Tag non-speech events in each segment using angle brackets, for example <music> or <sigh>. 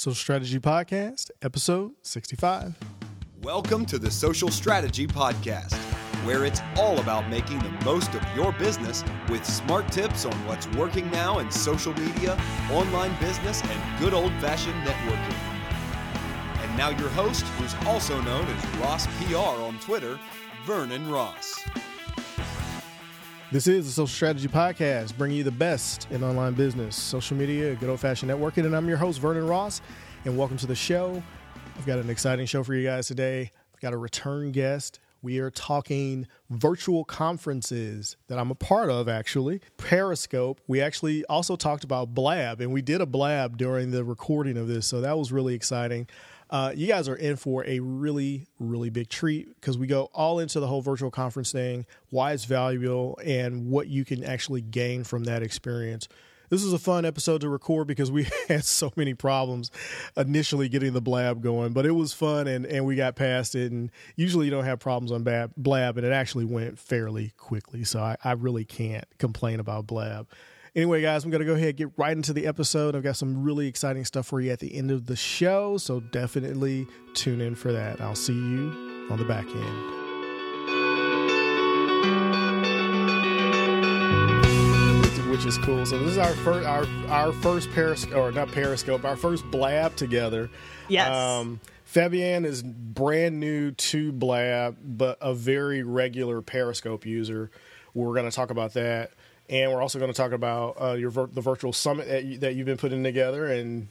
Social Strategy Podcast, episode 65. Welcome to the Social Strategy Podcast, where it's all about making the most of your business with smart tips on what's working now in social media, online business, and good old fashioned networking. And now, your host, who's also known as Ross PR on Twitter, Vernon Ross. This is the Social Strategy Podcast, bringing you the best in online business, social media, good old fashioned networking. And I'm your host, Vernon Ross, and welcome to the show. I've got an exciting show for you guys today. I've got a return guest. We are talking virtual conferences that I'm a part of, actually. Periscope. We actually also talked about Blab, and we did a Blab during the recording of this, so that was really exciting. Uh, you guys are in for a really, really big treat because we go all into the whole virtual conference thing, why it's valuable, and what you can actually gain from that experience. This is a fun episode to record because we <laughs> had so many problems initially getting the blab going, but it was fun and, and we got past it. And usually you don't have problems on blab, blab and it actually went fairly quickly. So I, I really can't complain about blab. Anyway, guys, I'm going to go ahead and get right into the episode. I've got some really exciting stuff for you at the end of the show, so definitely tune in for that. I'll see you on the back end. Which is cool. So this is our first, our our first periscope, or not periscope, our first blab together. Yes. Um, Fabienne is brand new to Blab, but a very regular Periscope user. We're going to talk about that and we're also going to talk about uh, your the virtual summit that, you, that you've been putting together and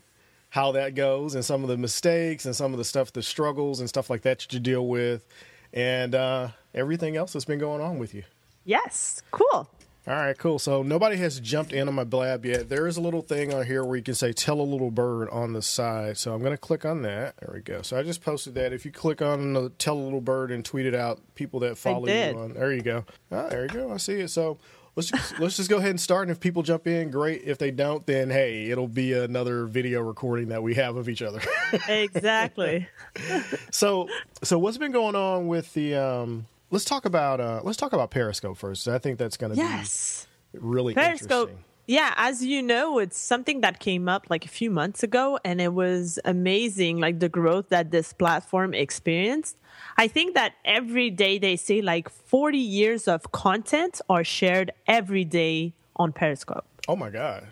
how that goes and some of the mistakes and some of the stuff the struggles and stuff like that you deal with. And uh, everything else that's been going on with you. Yes. Cool. All right cool. So nobody has jumped in on my blab yet. There is a little thing on here where you can say tell a little bird on the side. So i'm going to click on that. There we go. So i just posted that. If you click on the tell a little bird and tweet it out people that follow you on there you go. Oh, there you go. I see it. So let's just, let's just go ahead and start. And if people jump in, great. If they don't, then hey, it'll be another video recording that we have of each other. exactly. <laughs> so, so what's been going on with the? Um, let's talk about uh, let's talk about Periscope first. I think that's going to yes. be really Periscope. Yeah, as you know, it's something that came up like a few months ago, and it was amazing, like the growth that this platform experienced. I think that every day they say like 40 years of content are shared every day on Periscope. Oh my God.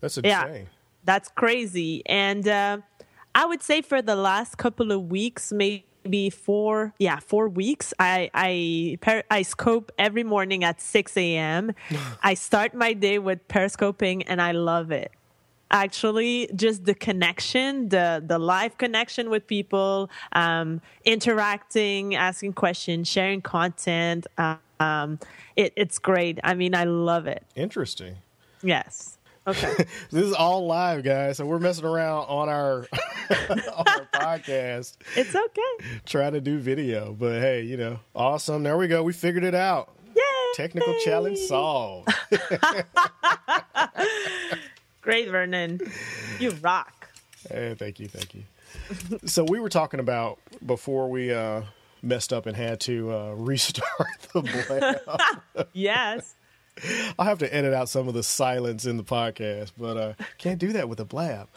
That's insane. Yeah, that's crazy. And uh, I would say for the last couple of weeks, maybe four, yeah, four weeks, I, I, per, I scope every morning at 6 a.m. <sighs> I start my day with periscoping and I love it. Actually just the connection the the live connection with people um, interacting asking questions sharing content um, it, it's great. I mean i love it. Interesting. Yes okay <laughs> this is all live guys so we're messing around on our <laughs> on our podcast it's okay trying to do video but hey you know awesome there we go we figured it out Yay! technical challenge solved <laughs> Great, Vernon. You rock. Hey, thank you, thank you. so we were talking about before we uh, messed up and had to uh, restart the blab. yes. I'll have to edit out some of the silence in the podcast, but uh, can't do that with a blab.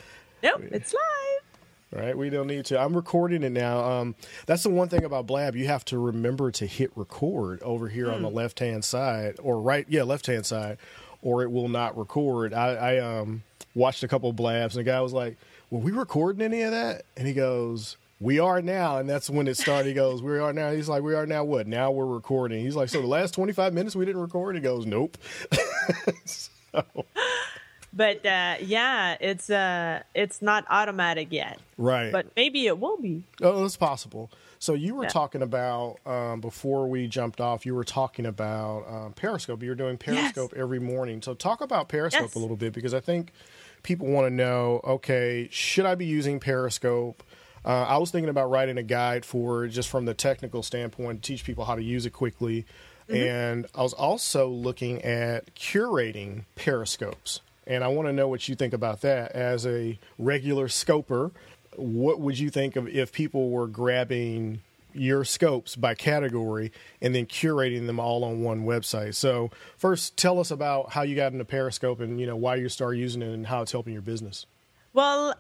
Nope, it's live. Right, we don't need to. I'm recording it now. Um, that's the one thing about Blab. You have to remember to hit record over here on the hmm. left hand side, or right, yeah, left hand side, or it will not record. I, I um, watched a couple blabs, and the guy was like, "Were we recording any of that?" And he goes, "We are now." And that's when it started. He goes, "We are now." He's like, "We are now what? Now we're recording." He's like, "So the last twenty five minutes we didn't record?" He goes, "Nope." <laughs> so. But uh, yeah, it's uh, it's not automatic yet. Right. But maybe it will be. Oh, it's possible. So you were yeah. talking about um, before we jumped off. You were talking about um, Periscope. You're doing Periscope yes. every morning. So talk about Periscope yes. a little bit because I think people want to know. Okay, should I be using Periscope? Uh, I was thinking about writing a guide for just from the technical standpoint to teach people how to use it quickly. Mm-hmm. And I was also looking at curating periscopes. And I want to know what you think about that as a regular scoper what would you think of if people were grabbing your scopes by category and then curating them all on one website. So first tell us about how you got into Periscope and you know why you started using it and how it's helping your business. Well,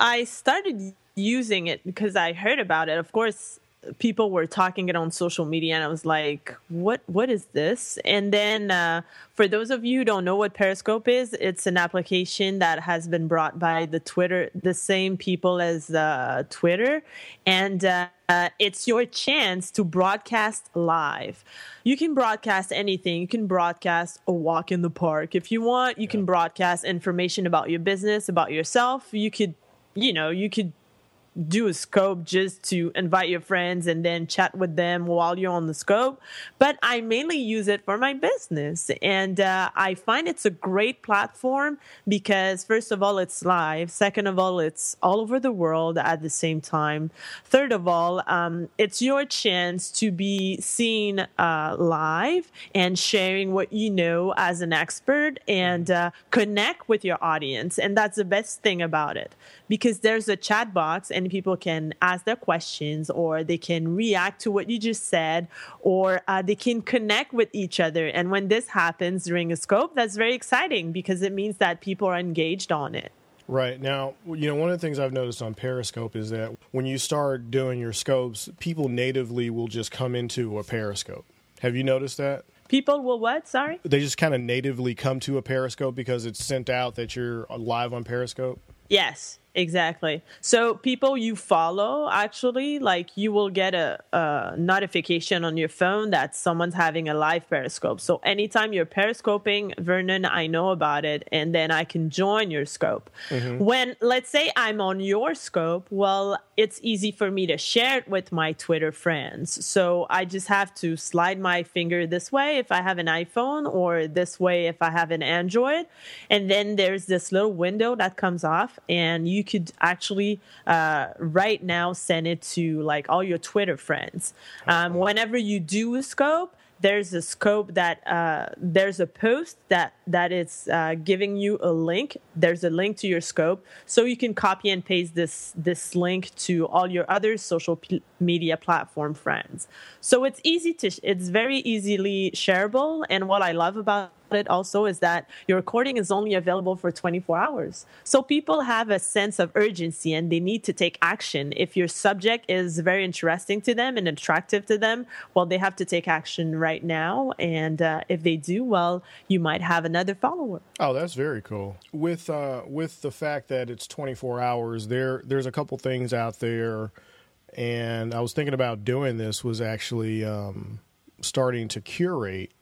I started using it because I heard about it. Of course, people were talking it on social media and i was like what what is this? And then uh, for those of you who don't know what periscope is it's an application that has been brought by the twitter the same people as uh, twitter. And uh, uh it's your chance to broadcast live. You can broadcast anything. You can broadcast a walk in the park if you want. You can broadcast information about your business about yourself. You could you know you could do a scope just to invite your friends and then chat with them while you're on the scope. But I mainly use it for my business. And uh, I find it's a great platform because, first of all, it's live. Second of all, it's all over the world at the same time. Third of all, um, it's your chance to be seen uh, live and sharing what you know as an expert and uh, connect with your audience. And that's the best thing about it because there's a chat box and people can ask their questions or they can react to what you just said or uh, they can connect with each other. And when this happens during a scope, that's very exciting because it means that people are engaged on it. Right. Now, you know, one of the things I've noticed on Periscope is that when you start doing your scopes, people natively will just come into a Periscope. Have you noticed that? People will what? Sorry? They just kind of natively come to a Periscope because it's sent out that you're live on Periscope? Yes. Exactly. So people you follow actually like you will get a, a, notification on your phone that someone's having a live periscope. So anytime you're periscoping, Vernon, I know about it and then I can join your scope. Mm-hmm. When let's say I'm on your scope, well, it's easy for me to share it with my Twitter friends. So I just have to slide my finger this way if I have an iPhone or this way if I have an Android. And then there's this little window that comes off and you could actually uh, right now send it to like all your Twitter friends. Um, whenever you do a scope, there's a scope that uh, there's a post that that is uh, giving you a link. There's a link to your scope, so you can copy and paste this this link to all your other social p- media platform friends. So it's easy to it's very easily shareable. And what I love about it also is that your recording is only available for 24 hours. So people have a sense of urgency and they need to take action. If your subject is very interesting to them and attractive to them, well, they have to take action right now. And uh, if they do, well, you might have another follower. Oh, that's very cool. With uh, with the fact that it's 24 hours, there there's a couple things out there, and I was thinking about doing this. Was actually um, starting to curate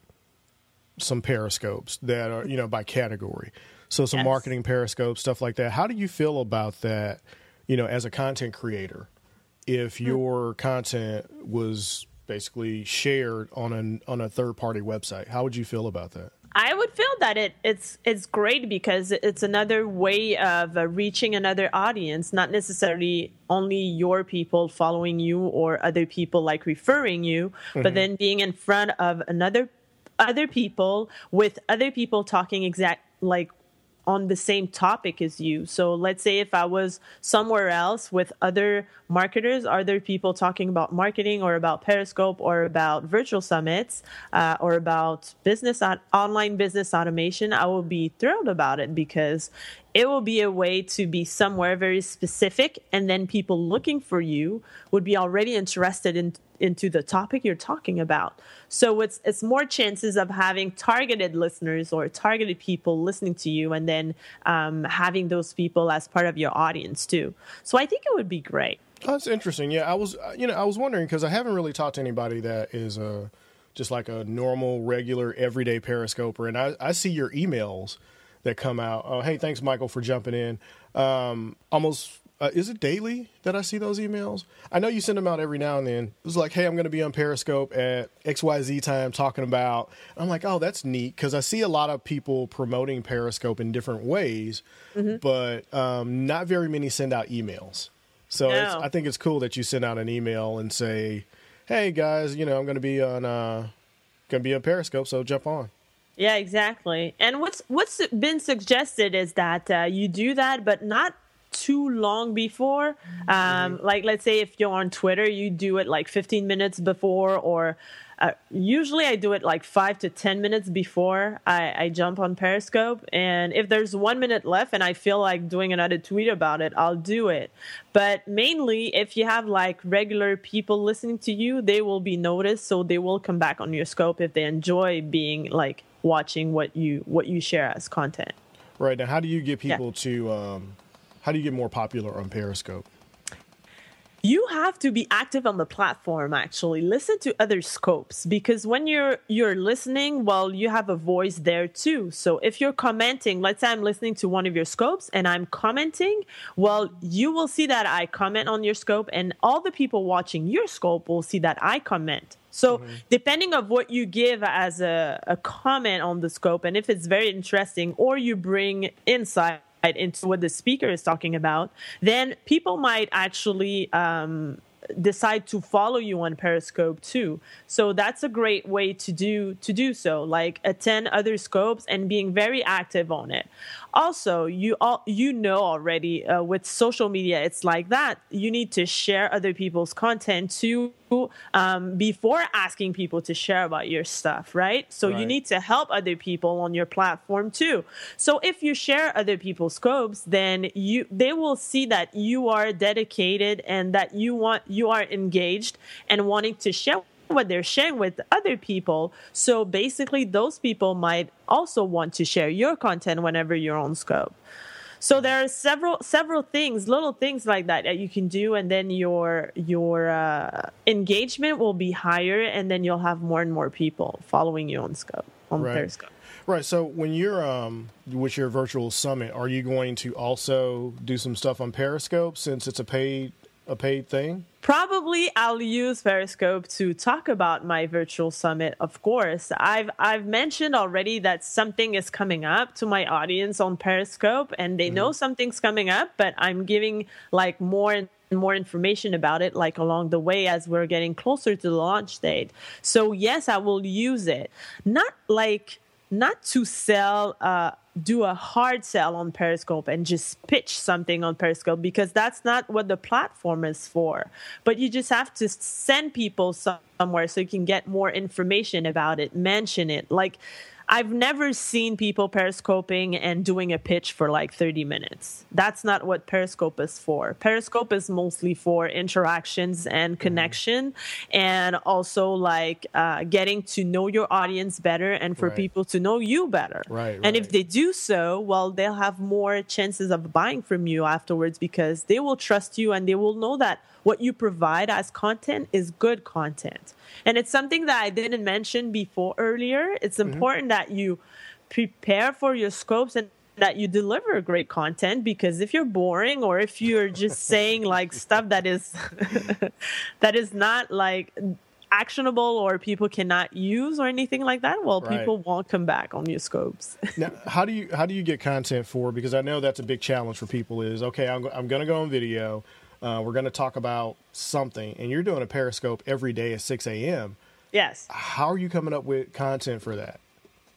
some periscopes that are you know by category so some yes. marketing periscopes stuff like that how do you feel about that you know as a content creator if hmm. your content was basically shared on an on a third party website how would you feel about that I would feel that it it's it's great because it's another way of uh, reaching another audience, not necessarily only your people following you or other people like referring you, mm-hmm. but then being in front of another other people with other people talking exact like on the same topic as you. So let's say if I was somewhere else with other marketers, other people talking about marketing or about Periscope or about virtual summits uh, or about business on, online business automation, I will be thrilled about it because it will be a way to be somewhere very specific and then people looking for you would be already interested in into the topic you're talking about. So it's it's more chances of having targeted listeners or targeted people listening to you and then um, having those people as part of your audience too. So i think it would be great. That's interesting. Yeah i was you know i was wondering because i haven't really talked to anybody that is a just like a normal regular everyday periscoper and i, I see your emails that come out. Oh, hey, thanks, Michael, for jumping in. Um, almost uh, is it daily that I see those emails? I know you send them out every now and then. It's like, hey, I'm going to be on Periscope at XYZ time talking about. I'm like, oh, that's neat because I see a lot of people promoting Periscope in different ways, mm-hmm. but um, not very many send out emails. So no. I think it's cool that you send out an email and say, hey guys, you know, I'm going to be on uh, going to be on Periscope, so jump on. Yeah, exactly. And what's what's been suggested is that uh, you do that, but not too long before. Um, mm-hmm. Like, let's say if you're on Twitter, you do it like 15 minutes before, or uh, usually I do it like five to 10 minutes before I, I, jump on Periscope. And if there's one minute left and I feel like doing another tweet about it, I'll do it. But mainly, if you have like regular people listening to you, they will be noticed. So they will come back on your scope if they enjoy being like watching what you what you share as content. Right. Now, how do you get people yeah. to, um, how do you get more popular on Periscope? you have to be active on the platform actually listen to other scopes because when you're you're listening well you have a voice there too so if you're commenting let's say i'm listening to one of your scopes and i'm commenting well you will see that i comment on your scope and all the people watching your scope will see that i comment so mm-hmm. depending of what you give as a, a comment on the scope and if it's very interesting or you bring insight into what the speaker is talking about, then people might actually um, decide to follow you on Periscope too. So that's a great way to do to do so, like attend other scopes and being very active on it. Also, you all you know already uh, with social media, it's like that. You need to share other people's content to um, before asking people to share about your stuff, right? So right. you need to help other people on your platform too. So if you share other people's scopes, then you they will see that you are dedicated and that you want you are engaged and wanting to share what they're sharing with other people. So basically, those people might also want to share your content whenever you're on scope. So there are several several things, little things like that that you can do, and then your your uh, engagement will be higher, and then you'll have more and more people following you on Scope on right. Periscope. Right. So when you're um, with your virtual summit, are you going to also do some stuff on Periscope since it's a paid a paid thing? Probably I'll use Periscope to talk about my virtual summit, of course. I've I've mentioned already that something is coming up to my audience on Periscope and they mm-hmm. know something's coming up, but I'm giving like more and more information about it like along the way as we're getting closer to the launch date. So yes, I will use it. Not like not to sell uh do a hard sell on Periscope and just pitch something on Periscope because that's not what the platform is for. But you just have to send people somewhere so you can get more information about it, mention it. Like I've never seen people periscoping and doing a pitch for like 30 minutes. That's not what Periscope is for. Periscope is mostly for interactions and mm-hmm. connection mm-hmm. and also like uh, getting to know your audience better and for right. people to know you better. Right, and if they do so, well, they'll have more chances of buying from you afterwards because they will trust you and they will know that what you provide as content is good content. And it's something that I didn't mention before earlier. It's mm-hmm. important that you prepare for your scopes and that you deliver great content because if you're boring or if you're just <laughs> saying like stuff that is <laughs> that is not like actionable or people cannot use or anything like that well right. people won't come back on your scopes <laughs> now how do you how do you get content for because i know that's a big challenge for people is okay i'm, I'm going to go on video uh, we're going to talk about something, and you're doing a Periscope every day at 6 a.m. Yes. How are you coming up with content for that?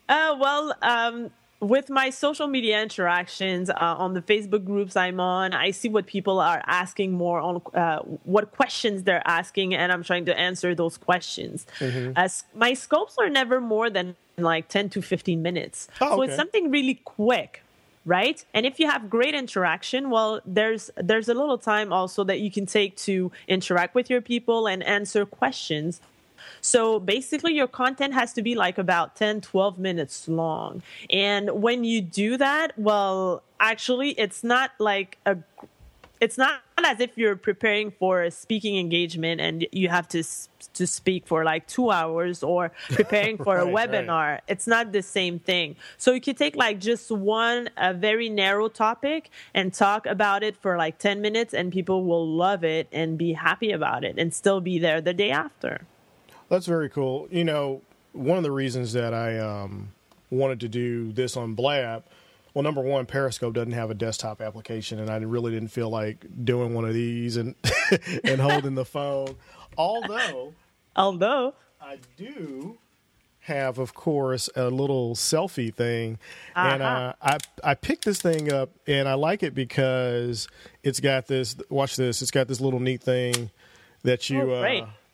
Uh, well, um, with my social media interactions uh, on the Facebook groups I'm on, I see what people are asking more on uh, what questions they're asking, and I'm trying to answer those questions. Mm-hmm. As my scopes are never more than like 10 to 15 minutes, oh, so it's something really quick right and if you have great interaction well there's there's a little time also that you can take to interact with your people and answer questions so basically your content has to be like about 10 12 minutes long and when you do that well actually it's not like a it's not as if you're preparing for a speaking engagement and you have to to speak for like two hours or <laughs> preparing for right, a webinar. Right. It's not the same thing. So you could take like just one a very narrow topic and talk about it for like ten minutes, and people will love it and be happy about it and still be there the day after. That's very cool. You know, one of the reasons that I um, wanted to do this on Blab well, number one, Periscope doesn't have a desktop application, and I really didn't feel like doing one of these and <laughs> and holding the phone. Although, although I do have, of course, a little selfie thing, and Uh-huh. uh, I I picked this thing up, and I like it because it's got this. Watch this. It's got this little neat thing that you Oh, uh,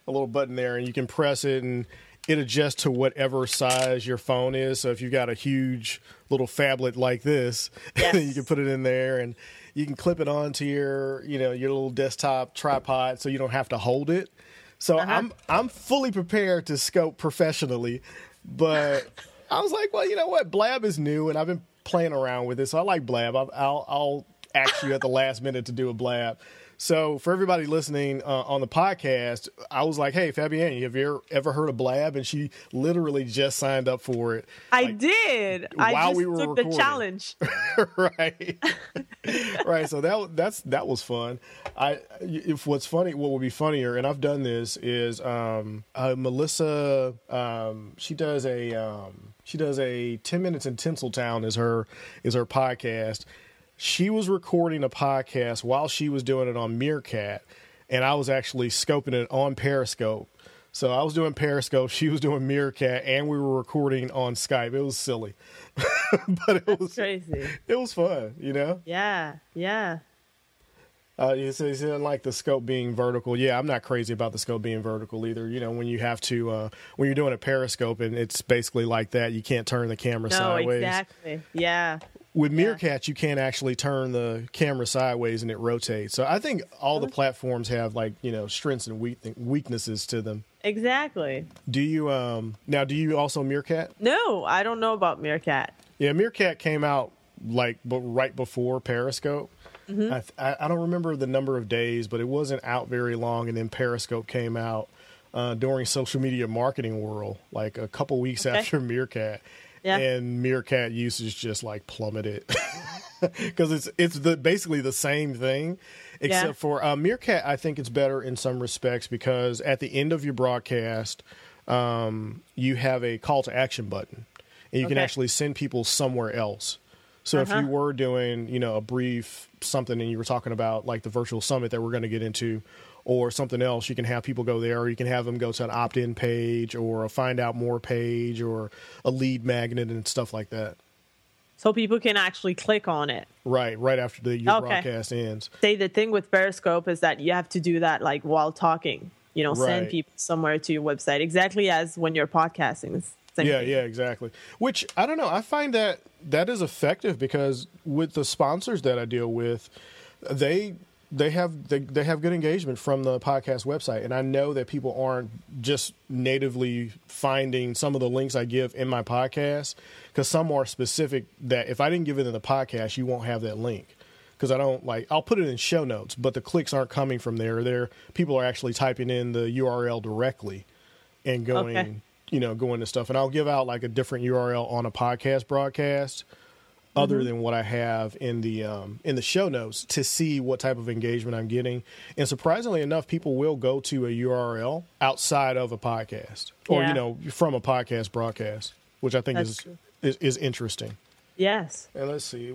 a little button there, and you can press it, and it adjusts to whatever size your phone is. So if you've got a huge little phablet like this, <laughs> Yes. you can put it in there, and you can clip it onto your you know your little desktop tripod, so you don't have to hold it. So Uh-huh. I'm I'm fully prepared to scope professionally, but I was like, well, you know what? Blab is new, and I've been playing around with it, so I like Blab. I'll I'll, I'll ask you at the last minute to do a Blab. So for everybody listening uh, on the podcast, I was like, hey, Fabienne, have you ever, heard of Blab? And she literally just signed up for it. I Like, did. I while just we were took the recording. challenge. <laughs> right <laughs> right so that that's that was fun i if what's funny what would be funnier and i've done this is um uh, melissa um she does a um she does a 10 minutes in tinseltown is her is her podcast she was recording a podcast while she was doing it on meerkat and i was actually scoping it on periscope so I was doing Periscope, she was doing Meerkat, and we were recording on Skype. It was silly, <laughs> but it was Crazy. it was fun, you know. Yeah. Yeah. Uh, you said you like the scope being vertical. Yeah, I'm not crazy about the scope being vertical either. You know, when you have to, uh, when you're doing a periscope and it's basically like that, you can't turn the camera No, sideways. exactly. Yeah. With Yeah. Meerkat, you can't actually turn the camera sideways and it rotates. So I think all the platforms have like you know strengths and weaknesses to them. Exactly. Do you um now? Do you also Meerkat? No, I don't know about Meerkat. Yeah, Meerkat came out like but right before Periscope. Mm-hmm. I, th- I I don't remember the number of days, but it wasn't out very long, and then Periscope came out uh, during social media marketing world, like a couple weeks Okay. after <laughs> Meerkat. Yeah. And Meerkat usage just like plummeted <laughs> because it's it's the basically the same thing, except Yeah. for uh, Meerkat. I think it's better in some respects because at the end of your broadcast, um, you have a call to action button, and you can actually send people somewhere else. So if Uh-huh. you were doing, you know, a brief something and you were talking about like the virtual summit that we're going to get into or something else, you can have people go there or you can have them go to an opt-in page or a find out more page or a lead magnet and stuff like that. So people can actually click on it. Right, right after the your Okay. broadcast ends. Say the thing with Periscope is that you have to do that like while talking. You know, send people somewhere to your website, exactly as when you're podcasting. Same Yeah, thing. yeah, exactly. Which I don't know. I find that that is effective because with the sponsors that I deal with, they they have they, they have good engagement from the podcast website, and I know that people aren't just natively finding some of the links I give in my podcast because some are specific that if I didn't give it in the podcast, you won't have that link. Because I don't like, I'll put it in show notes, but the clicks aren't coming from there. There, people are actually typing in the URL directly and going Okay. you know going to stuff and i'll give out like a different url on a podcast broadcast other Mm-hmm. than what i have in the um, in the show notes to see what type of engagement i'm getting and surprisingly enough people will go to a url outside of a podcast or Yeah. you know from a podcast broadcast which i think is, is is interesting Yes. and let's see,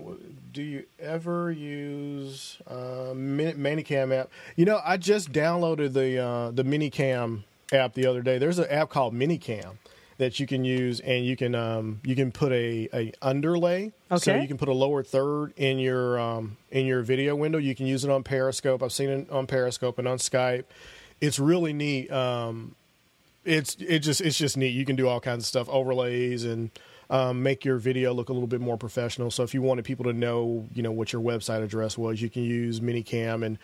do you ever use uh, Min- Minicam app? You know, I just downloaded the uh, the Minicam app the other day. There's an app called Minicam that you can use, and you can um, you can put a, a underlay. So you can put a lower third in your um, in your video window. You can use it on Periscope. I've seen it on Periscope and on Skype. It's really neat. Um, it's it just it's just neat. You can do all kinds of stuff, overlays, and um, make your video look a little bit more professional. So if you wanted people to know, you know, what your website address was, you can use Minicam and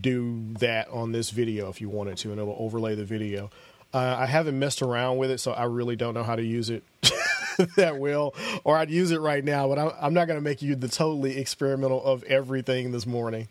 do that on this video if you wanted to, and it'll overlay the video. Uh, I haven't messed around with it, so I really don't know how to use it <laughs> that well, or I'd use it right now. But I'm, I'm not going to make you the totally experimental of everything this morning.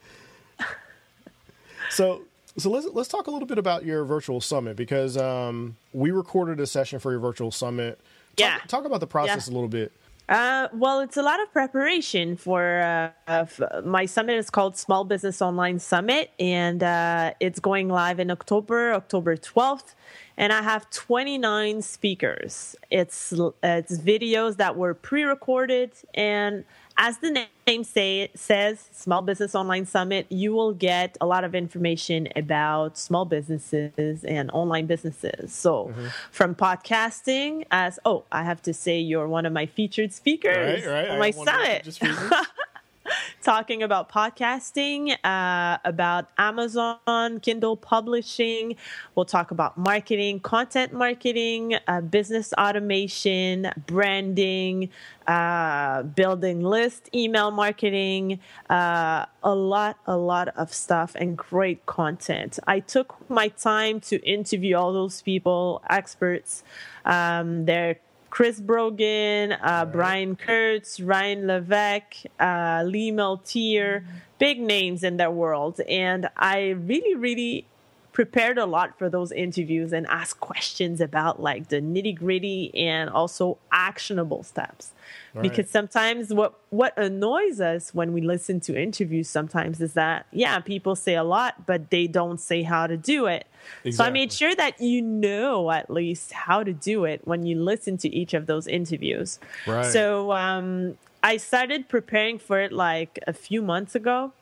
So so let's let's talk a little bit about your virtual summit because um, we recorded a session for your virtual summit. Talk, Yeah. talk about the process Yeah. a little bit. Uh, well, it's a lot of preparation for uh, my summit. is called Small Business Online Summit, and uh, it's going live in October, October twelfth. And I have twenty nine speakers. It's it's videos that were pre recorded, and as the name say, says, Small Business Online Summit, you will get a lot of information about small businesses and online businesses. So, mm-hmm. from podcasting, as oh, I have to say, you're one of my featured speakers right, right. on my summit. <laughs> <laughs> talking about podcasting, uh, about Amazon, Kindle publishing. We'll talk about marketing, content marketing, uh, business automation, branding, uh, building list, email marketing, uh, a lot, a lot of stuff and great content. I took my time to interview all those people, experts. Um, they're Chris Brogan, uh. Brian Kurtz, Ryan Levesque, uh, Lee Milteer, mm-hmm. big names in their world. And I really, really prepared a lot for those interviews and asked questions about like the nitty gritty and also actionable steps. Right. Because sometimes what what annoys us when we listen to interviews sometimes is that yeah, people say a lot, but they don't say how to do it. Exactly. So I made sure that you know at least how to do it when you listen to each of those interviews. Right. So um, I started preparing for it like a few months ago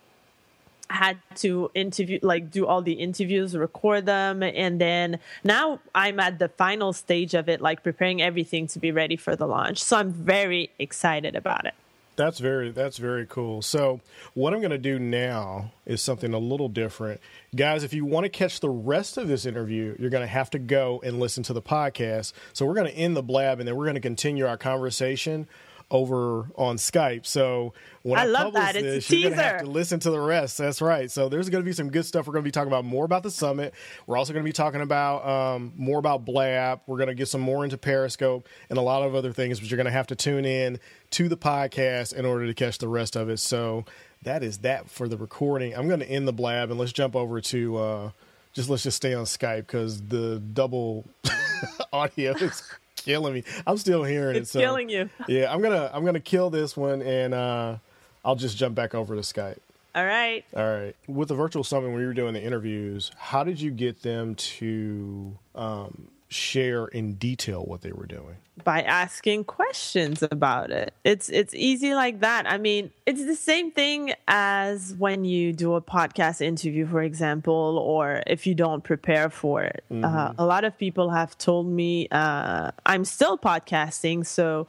had to interview like do all the interviews record them and then now i'm at the final stage of it like preparing everything to be ready for the launch. So i'm very excited about it. That's very that's very cool. So what i'm going to do now is something a little different. Guys if you want to catch the rest of this interview you're going to have to go and listen to the podcast. So we're going to end the blab and then we're going to continue our conversation over on Skype. So when I, I love publish that. this, you're going to have to listen to the rest. That's right. So there's going to be some good stuff. We're going to be talking about more about the summit. We're also going to be talking about um, more about Blab. We're going to get some more into Periscope and a lot of other things, but you're going to have to tune in to the podcast in order to catch the rest of it. So that is that for the recording. I'm going to end the Blab and let's jump over to. Uh, just let's just stay on Skype because the double <laughs> audio is killing me. I'm still hearing it's it. It's killing you. <laughs> Yeah, I'm gonna I'm gonna kill this one, and uh, I'll just jump back over to Skype. All right. All right. With the virtual summit, when you were doing the interviews, how did you get them to um, share in detail what they were doing? By asking questions about it. It's it's easy like that. I mean, it's the same thing as when you do a podcast interview, for example, or if you don't prepare for it. Mm-hmm. Uh, a lot of people have told me uh, I'm still podcasting, so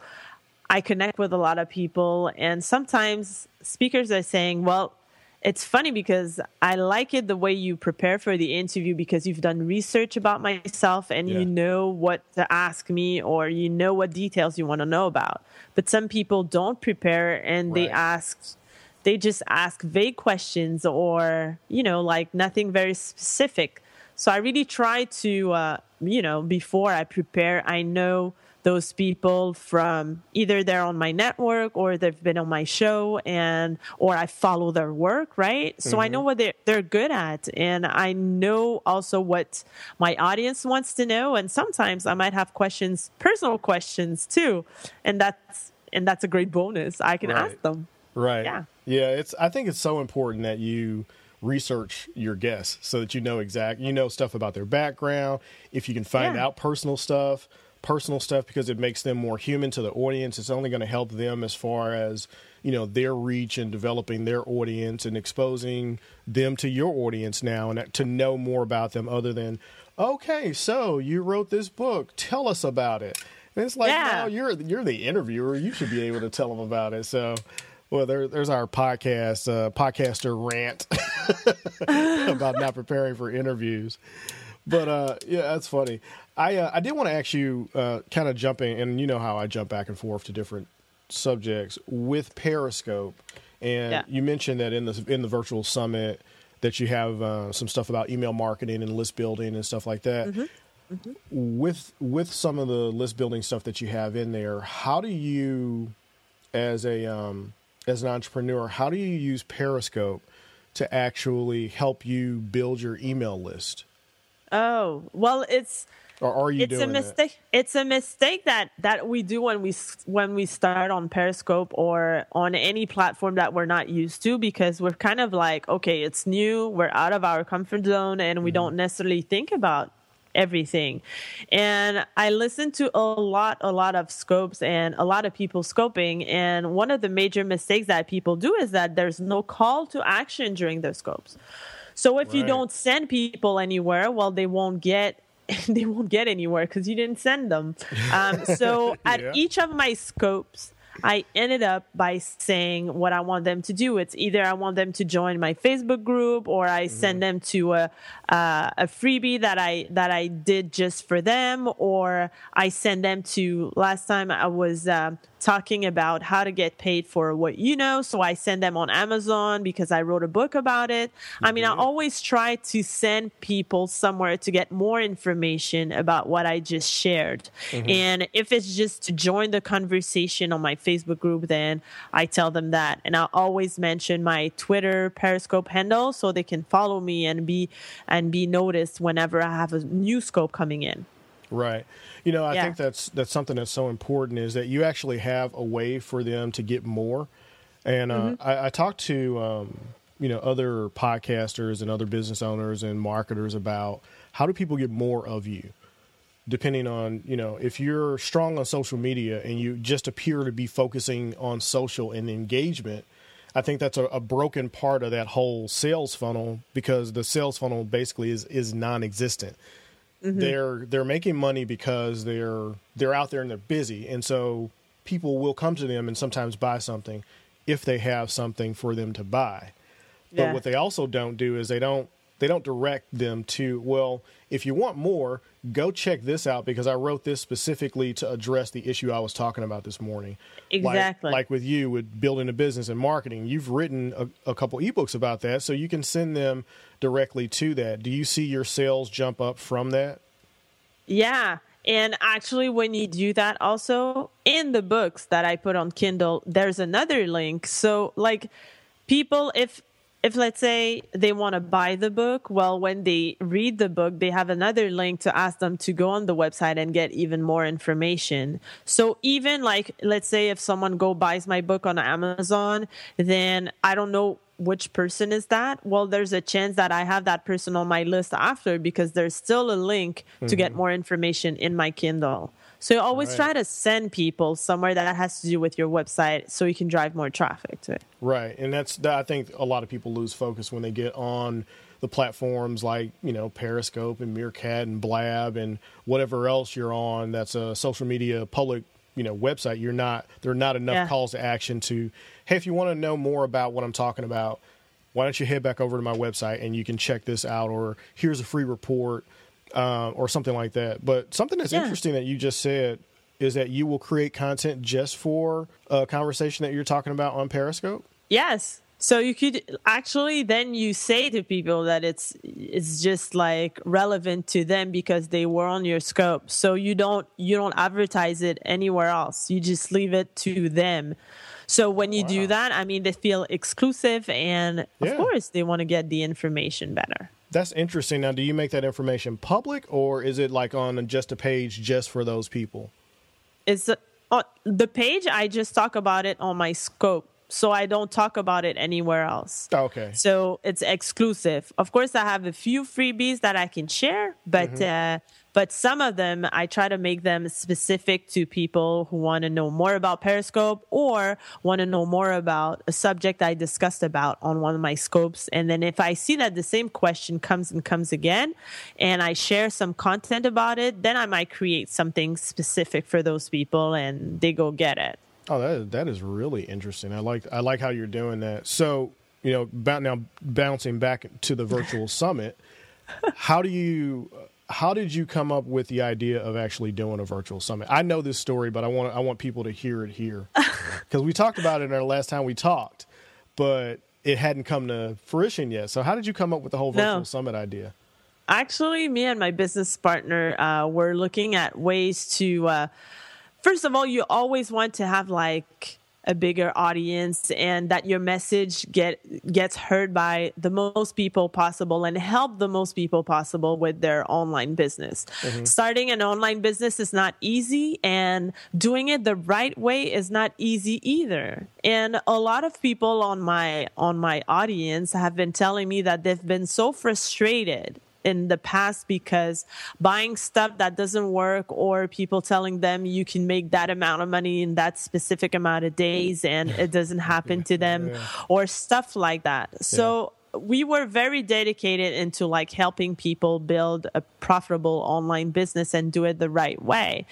I connect with a lot of people, and sometimes speakers are saying, "Well, it's funny because I like it the way you prepare for the interview because you've done research about myself and yeah. you know what to ask me or you know what details you want to know about. But some people don't prepare and right. they ask they just ask vague questions or you know like nothing very specific. So I really try to uh, you know before I prepare I know those people from either they're on my network or they've been on my show and or I follow their work, right? So mm-hmm. I know what they're they're good at and I know also what my audience wants to know and sometimes I might have questions, personal questions too. And that's and that's a great bonus. I can right. ask them. Right. Yeah. Yeah, it's I think it's so important that you research your guests so that you know exact you know stuff about their background, if you can find yeah. out personal stuff personal stuff because it makes them more human to the audience. It's only going to help them as far as you know their reach and developing their audience and exposing them to your audience now and to know more about them other than okay so you wrote this book tell us about it and it's like yeah. no you're you're the interviewer you should be able to tell them about it so well there, there's our podcast uh, podcaster rant <laughs> about not preparing for interviews but uh, yeah, that's funny. I uh, I did want to ask you, uh, kind of jumping, and you know how I jump back and forth to different subjects with Periscope, and yeah. you mentioned that in the in the virtual summit that you have uh, some stuff about email marketing and list building and stuff like that. Mm-hmm. Mm-hmm. With with some of the list building stuff that you have in there, how do you, as a um, as an entrepreneur, how do you use Periscope to actually help you build your email list? Oh, well, it's or are you it's a mistake that? it's a mistake that that we do when we when we start on periscope or on any platform that we're not used to because we're kind of like okay it's new we're out of our comfort zone and we mm-hmm. don't necessarily think about everything. And I listen to a lot, a lot of scopes and a lot of people scoping. And one of the major mistakes that people do is that there's no call to action during those scopes. So if right. you don't send people anywhere, well, they won't get <laughs> they won't get anywhere because you didn't send them. Um, so <laughs> yeah. at each of my scopes, I ended up by saying what I want them to do. It's either I want them to join my Facebook group or I mm-hmm. send them to a, uh, a freebie that I that I did just for them, or I send them to. Last time I was uh, talking about how to get paid for what you know. So I send them on Amazon because I wrote a book about it. Mm-hmm. I mean, I mm-hmm. always try to send people somewhere to get more information about what I just shared. Mm-hmm. And if it's just to join the conversation on my Facebook group, then I tell them that. And I always mention my Twitter Periscope handle so they can follow me and be and be noticed whenever I have a new scope coming in. Right. You know, I yeah. think that's that's something that's so important is that you actually have a way for them to get more. And uh, mm-hmm. I, I talked to um, you know other podcasters and other business owners and marketers about how do people get more of you depending on you know if you're strong on social media and you just appear to be focusing on social and engagement i think that's a, a, broken part of that whole sales funnel because the sales funnel basically is is non-existent Mm-hmm. They're they're making money because they're they're out there and they're busy, and so people will come to them and sometimes buy something if they have something for them to buy. But yeah. what they also don't do is they don't they don't direct them to well if you want more go check this out because i wrote this specifically to address the issue i was talking about this morning. Exactly. like, like with you with building a business and marketing you've written a, a couple ebooks about that so you can send them directly to that. Do you see your sales jump up from that? Yeah and actually, when you do that, also in the books that I put on Kindle, there's another link. So, like, people, if if let's say they want to buy the book, well, when they read the book, they have another link to ask them to go on the website and get even more information. So even like, let's say if someone go buys my book on Amazon, then I don't know which person is that. Well, there's a chance that I have that person on my list after because there's still a link mm-hmm. to get mm-hmm. more information in my Kindle. So you always right. try to send people somewhere that has to do with your website so you can drive more traffic to it. Right. And that's that I think a lot of people lose focus when they get on the platforms like, you know, Periscope and Meerkat and Blab and whatever else you're on that's a social media public, you know, website. You're not there are not enough yeah. calls to action to, hey, if you want to know more about what I'm talking about, why don't you head back over to my website and you can check this out or here's a free report uh, or something like that. But something that's yeah. interesting that you just said is that you will create content just for a conversation that you're talking about on Periscope. Yes. So you could actually then you say to people that it's it's just like relevant to them because they were on your scope. So you don't you don't advertise it anywhere else. You just leave it to them. So when you wow. do that, I mean they feel exclusive and yeah. of course they want to get the information better. That's interesting. Now, do you make that information public, or is it like on just a page just for those people? It's uh, the page. I just talk about it on my scope, so I don't talk about it anywhere else. Okay. So it's exclusive. Of course, I have a few freebies that I can share, but. Mm-hmm. Uh, but some of them I try to make them specific to people who want to know more about Periscope or want to know more about a subject I discussed about on one of my scopes. And then if I see that the same question comes and comes again and I share some content about it, then I might create something specific for those people and they go get it. Oh, that is, that is really interesting. I like I like how you're doing that. So, you know, now bouncing back to the virtual <laughs> summit, how do you how did you come up with the idea of actually doing a virtual summit? I know this story, but I want I want people to hear it here <laughs> because we talked about it in our last time we talked, but it hadn't come to fruition yet. So how did you come up with the whole virtual no. summit idea? Actually, me and my business partner uh, were looking at ways to. Uh, first of all, you always want to have like a bigger audience and that your message get gets heard by the most people possible and help the most people possible with their online business. Mm-hmm. Starting an online business is not easy and doing it the right way is not easy either. And a lot of people on my on my audience have been telling me that they've been so frustrated in the past because buying stuff that doesn't work or people telling them you can make that amount of money in that specific amount of days and it doesn't happen to them yeah. or stuff like that. So yeah. we were very dedicated into like helping people build a profitable online business and do it the right way.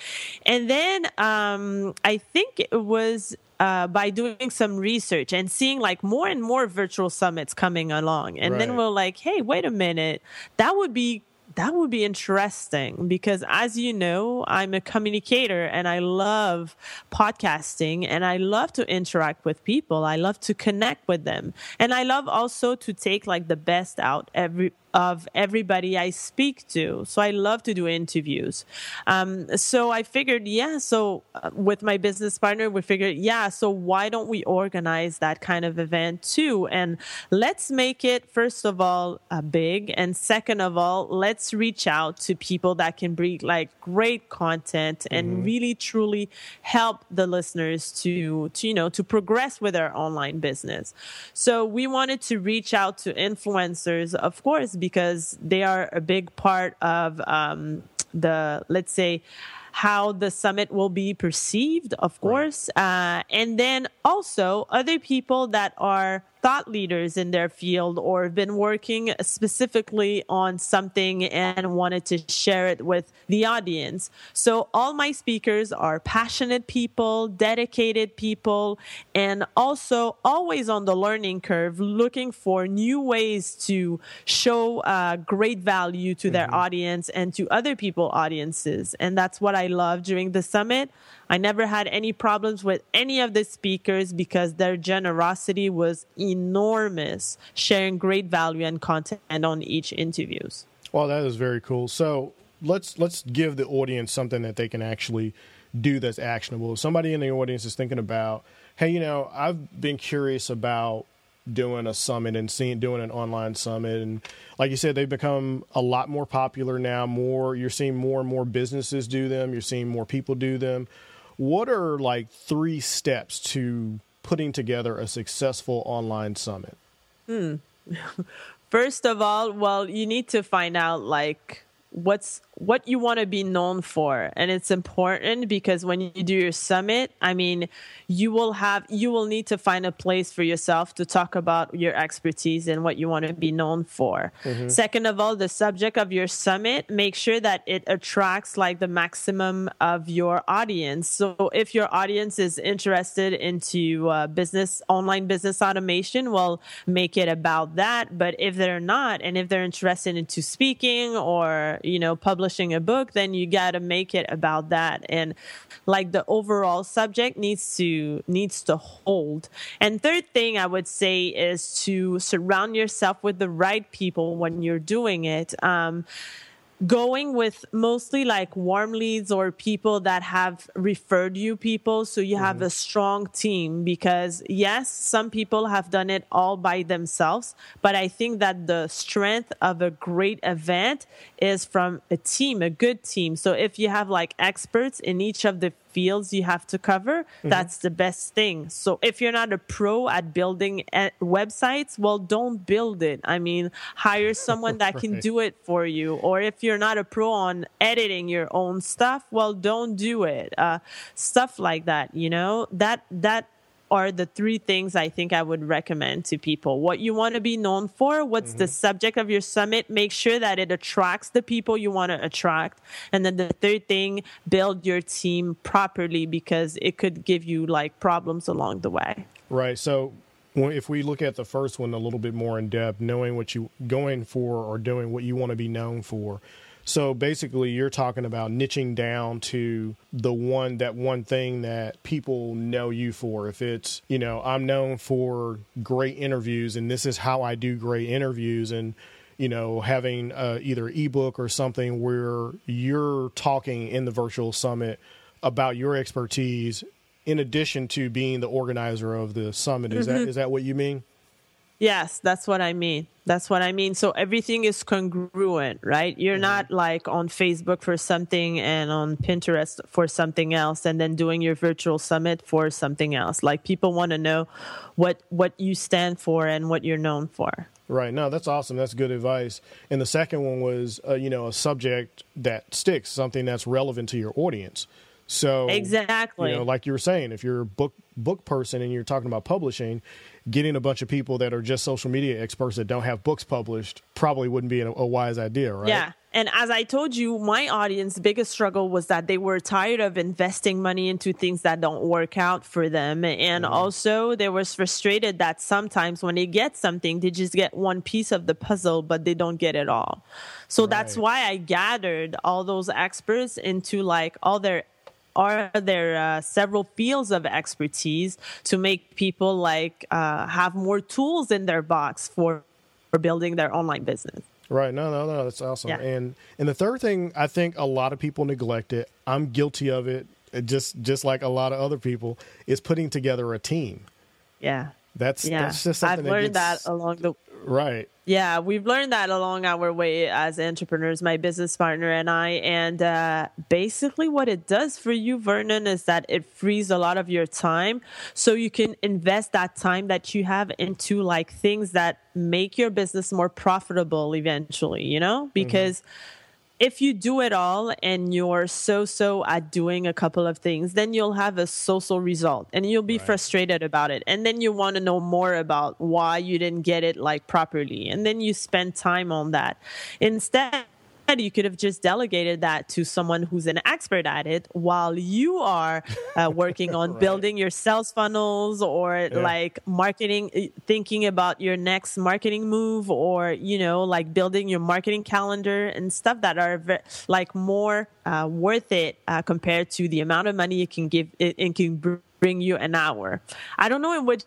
And then um, I think it was uh, by doing some research and seeing like more and more virtual summits coming along. And right. then we're like, hey, wait a minute, that would be that would be interesting because as you know i'm a communicator and i love podcasting and i love to interact with people i love to connect with them and i love also to take like the best out every of everybody I speak to. So I love to do interviews. Um, so I figured, yeah, so uh, with my business partner, we figured, yeah, so why don't we organize that kind of event too? And let's make it, first of all, uh, big. And second of all, let's reach out to people that can bring like great content and mm-hmm. really truly help the listeners to, to, you know, to progress with their online business. So we wanted to reach out to influencers, of course, because they are a big part of um, the, let's say, how the summit will be perceived, of course. Right. Uh, and then also other people that are thought leaders in their field or have been working specifically on something and wanted to share it with the audience. So all my speakers are passionate people, dedicated people, and also always on the learning curve, looking for new ways to show uh, great value to their mm-hmm. audience and to other people audiences. And that's what I love during the summit. I never had any problems with any of the speakers because their generosity was enormous, sharing great value and content on each interviews. Well, that is very cool. So let's let's give the audience something that they can actually do that's actionable. If somebody in the audience is thinking about, hey, you know, I've been curious about doing a summit and seeing doing an online summit and like you said they've become a lot more popular now more you're seeing more and more businesses do them you're seeing more people do them what are like three steps to putting together a successful online summit? Hmm. <laughs> First of all, well, you need to find out like what's what you want to be known for. And it's important because when you do your summit i mean you will have you will need to find a place for yourself to talk about your expertise and what you want to be known for. Mm-hmm. second of all the subject of your summit make sure that it attracts like the maximum of your audience. So if your audience is interested into uh, business online business automation well make it about that. But if they're not and if they're interested into speaking or you know, publishing a book, then you got to make it about that. And like the overall subject needs to, needs to hold. And third thing I would say is to surround yourself with the right people when you're doing it. Um, going with mostly like warm leads or people that have referred you people so you have mm-hmm. a strong team because yes some people have done it all by themselves but i think that the strength of a great event is from a team a good team so if you have like experts in each of the fields you have to cover, mm-hmm. that's the best thing. So if you're not a pro at building eh, websites, well, don't build it. I mean, hire <laughs> someone that right. can do it for you. Or if you're not a pro on editing your own stuff, well, don't do it. Uh, stuff like that, you know, that, that are the three things I think I would recommend to people. What you want to be known for, what's mm-hmm. the subject of your summit, make sure that it attracts the people you want to attract. And then the third thing, build your team properly because it could give you like problems along the way. Right. So if we look at the first one a little bit more in depth, knowing what you going for or doing what you want to be known for, so basically, you're talking about niching down to the one that one thing that people know you for. If it's you know I'm known for great interviews, and this is how I do great interviews, and you know having uh, either ebook or something where you're talking in the virtual summit about your expertise in addition to being the organizer of the summit. Is mm-hmm. that is that what you mean? Yes, that's what I mean. That's what I mean. So everything is congruent, right? You're mm-hmm. not like on Facebook for something and on Pinterest for something else and then doing your virtual summit for something else. Like people want to know what what you stand for and what you're known for. Right. No, that's awesome. That's good advice. And the second one was, uh, you know, a subject that sticks, something that's relevant to your audience. So exactly, you know, like you were saying, if you're a book book person and you're talking about publishing, getting a bunch of people that are just social media experts that don't have books published probably wouldn't be a, a wise idea, right? Yeah. And as I told you, my audience biggest struggle was that they were tired of investing money into things that don't work out for them. And mm-hmm. also they were frustrated that sometimes when they get something, they just get one piece of the puzzle, but they don't get it all. So right. that's why I gathered all those experts into like all their are there uh, several fields of expertise to make people like uh, have more tools in their box for for building their online business? Right. No no no that's awesome. Yeah. and and the third thing i think a lot of people neglect it i'm guilty of it just just like a lot of other people is putting together a team. Yeah that's yeah. that's just something I've learned that, gets, that along the right yeah, we've learned that along our way as entrepreneurs, my business partner and I. And uh, basically, what it does for you, Vernon, is that it frees a lot of your time. So you can invest that time that you have into like things that make your business more profitable eventually, you know? Because. Mm-hmm if you do it all and you're so so at doing a couple of things then you'll have a social result and you'll be right. frustrated about it. And then you want to know more about why you didn't get it like properly. And then you spend time on that. Instead you could have just delegated that to someone who's an expert at it while you are uh, <laughs> working on right. building your sales funnels or yeah. like marketing, uh, thinking about your next marketing move or, you know, like building your marketing calendar and stuff that are like more uh, worth it uh, compared to the amount of money it can give, it, it can bring you an hour. I don't know in which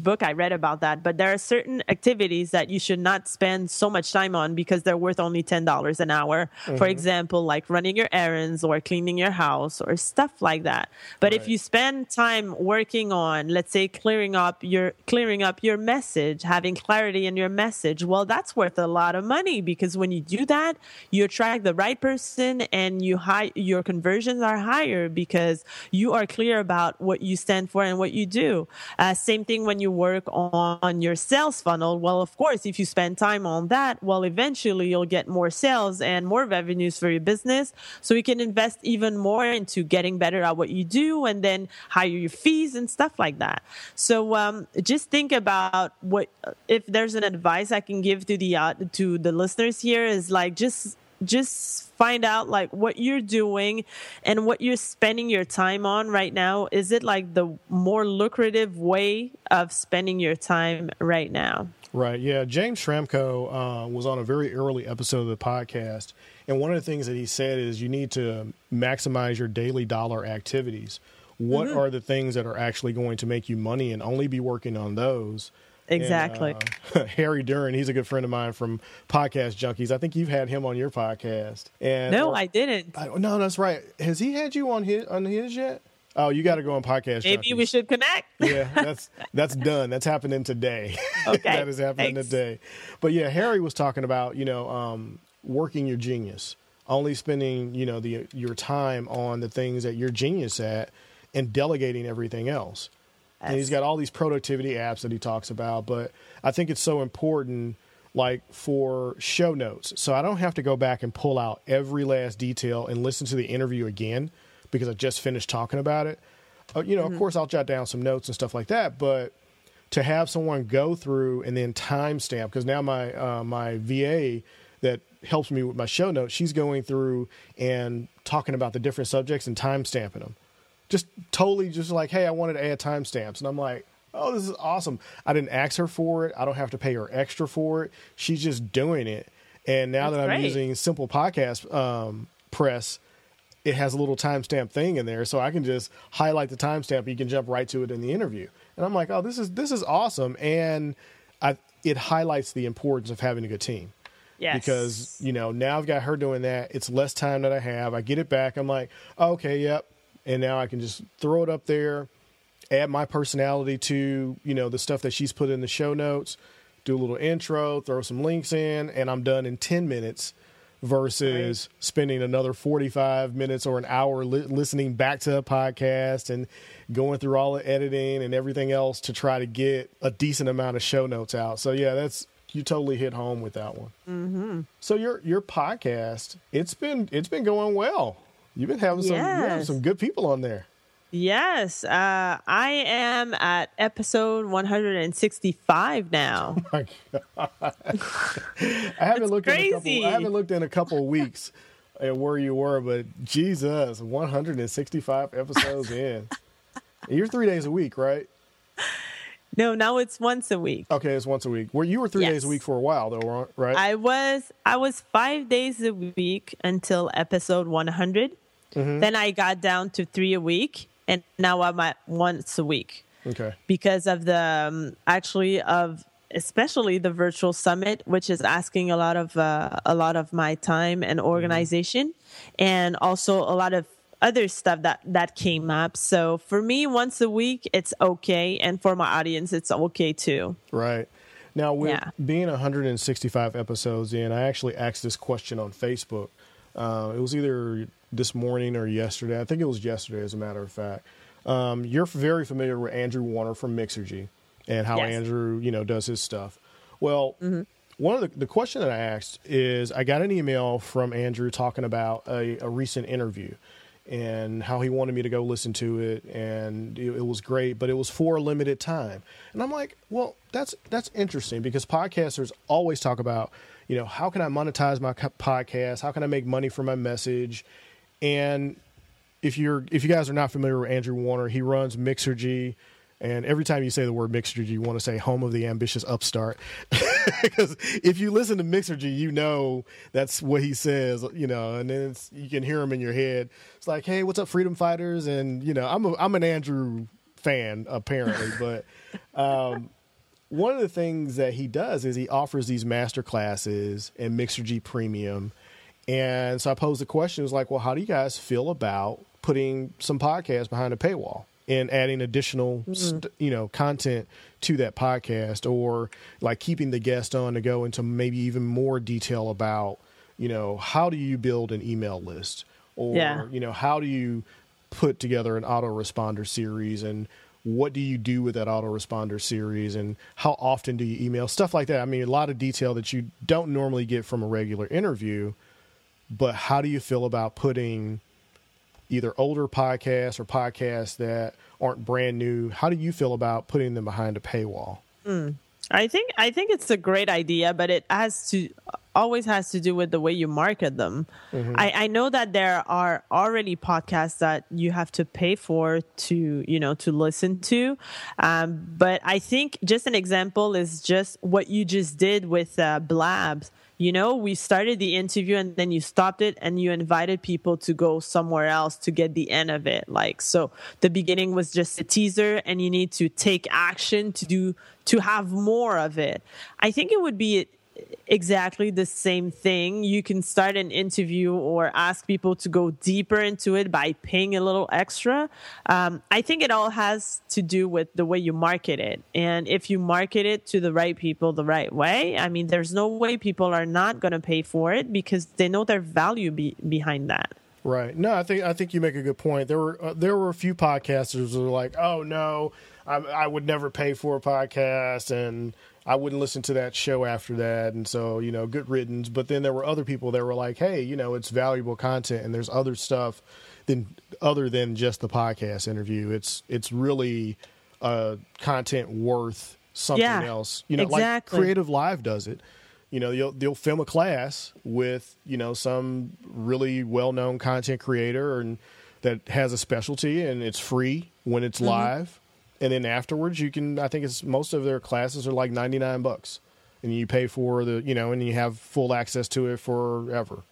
book I read about that, but there are certain activities that you should not spend so much time on because they're worth only $10 an hour. Mm-hmm. For example, like running your errands or cleaning your house or stuff like that. But right. if you spend time working on, let's say clearing up your clearing up your message, having clarity in your message, well that's worth a lot of money because when you do that, you attract the right person and you high your conversions are higher because you are clear about what you stand for and what you do. Uh, same thing when you work on your sales funnel, well, of course, if you spend time on that, well, eventually you'll get more sales and more revenues for your business. So you can invest even more into getting better at what you do and then higher your fees and stuff like that. So um, just think about what if there's an advice I can give to the uh, to the listeners here is like just just find out like what you're doing and what you're spending your time on right now. Is it like the more lucrative way of spending your time right now? Right yeah. James Schramko uh, was on a very early episode of the podcast and one of the things that he said is you need to maximize your daily dollar activities. What mm-hmm. are the things that are actually going to make you money and only be working on those Exactly. And, uh, <laughs> Harry Duran, he's a good friend of mine from Podcast Junkies. I think you've had him on your podcast. And no, or, I didn't. I, no, that's right. Has he had you on his on his yet? Oh, you got to go on podcast. Maybe junkies. we should connect. <laughs> yeah, that's that's done. That's happening today. <laughs> Okay, that is happening Thanks. today. But yeah, Harry was talking about you know um, working your genius, only spending you know the your time on the things that you're genius at, and delegating everything else. And he's got all these productivity apps that he talks about, but I think it's so important like for show notes. So I don't have to go back and pull out every last detail and listen to the interview again because I just finished talking about it. Uh, you know, mm-hmm. of course I'll jot down some notes and stuff like that, but to have someone go through and then timestamp because now my uh, my VA that helps me with my show notes, she's going through and talking about the different subjects and timestamping them just totally just like, hey, I wanted to add timestamps. And I'm like, oh, this is awesome. I didn't ask her for it. I don't have to pay her extra for it. She's just doing it. And now That's that I'm great. using Simple Podcast um, Press, it has a little timestamp thing in there, so I can just highlight the timestamp. You can jump right to it in the interview. And I'm like, oh, this is this is awesome, and I, it highlights the importance of having a good team. Yes. Because you know now I've got her doing that. It's less time that I have. I get it back. I'm like, okay, yep, and now I can just throw it up there, add my personality to you know the stuff that she's put in the show notes, do a little intro, throw some links in, and I'm done in 10 minutes versus right. spending another 45 minutes or an hour li- listening back to a podcast and going through all the editing and everything else to try to get a decent amount of show notes out. So yeah, that's you totally hit home with that one. Mm-hmm. So your your podcast, it's been it's been going well. You've been having some yes. having some good people on there. Yes, uh, I am at episode 165 now. <laughs> Oh my god! <laughs> I haven't looked crazy. in a couple. I haven't looked in a couple weeks <laughs> at where you were, but Jesus, 165 episodes in. You're three days a week, right? No, now it's once a week. Okay, it's once a week. Where you were three yes. days a week for a while, though, right? I was. I was five days a week until episode 100. Mm-hmm. Then I got down to three a week, and now I'm at once a week. Okay. Because of the um, actually of especially the virtual summit, which is asking a lot of uh, a lot of my time and organization, mm-hmm. and also a lot of other stuff that that came up. So for me, once a week, it's okay, and for my audience, it's okay too. Right. Now, with yeah. being 165 episodes in, I actually asked this question on Facebook. Uh, it was either this morning or yesterday. I think it was yesterday, as a matter of fact. Um, you're very familiar with Andrew Warner from Mixergy and how yes. Andrew, you know, does his stuff. Well, mm-hmm. one of the, the question that I asked is I got an email from Andrew talking about a, a recent interview and how he wanted me to go listen to it and it, it, was great but it was for a limited time and i'm like well that's that's interesting because podcasters always talk about you know how can i monetize my podcast how can i make money for my message and if you're if you guys are not familiar with Andrew Warner, he runs Mixergy. And every time you say the word Mixergy, you want to say home of the ambitious upstart. <laughs> because if you listen to Mixergy, you know that's what he says, you know, and then you can hear him in your head. It's like, hey, what's up, freedom fighters? And, you know, I'm, a, I'm an Andrew fan, apparently. <laughs> but um, one of the things that he does is he offers these master classes in Mixergy Premium and so I posed the question: was like, well, how do you guys feel about putting some podcasts behind a paywall and adding additional, mm-hmm. st- you know, content to that podcast, or like keeping the guest on to go into maybe even more detail about, you know, how do you build an email list, or yeah. you know, how do you put together an autoresponder series and what do you do with that autoresponder series and how often do you email stuff like that i mean a lot of detail that you don't normally get from a regular interview but how do you feel about putting either older podcasts or podcasts that aren't brand new? How do you feel about putting them behind a paywall? Mm. I think I think it's a great idea, but it has to always has to do with the way you market them. Mm-hmm. I, I know that there are already podcasts that you have to pay for to you know to listen to, um, but I think just an example is just what you just did with uh, Blabs you know, we started the interview and then you stopped it and you invited people to go somewhere else to get the end of it. Like, so the beginning was just a teaser and you need to take action to do, to have more of it. I think it would be exactly the same thing. You can start an interview or ask people to go deeper into it by paying a little extra. Um, I think it all has to do with the way you market it. And if you market it to the right people the right way, I mean, there's no way people are not going to pay for it because they know their value be- behind that. Right. No, I think I think you make a good point. There were uh, there were a few podcasters who were like, "Oh no, I, I would never pay for a podcast," and I wouldn't listen to that show after that. And so, you know, good riddance. But then there were other people that were like, hey, you know, it's valuable content and there's other stuff than other than just the podcast interview. It's it's really uh, content worth something yeah, else. You know, exactly. like CreativeLive does it. You know, you'll they'll film a class with, you know, some really well known content creator and that has a specialty and it's free when it's mm-hmm. live and then afterwards you can i think it's most of their classes are like 99 bucks and you pay for the you know and you have full access to it forever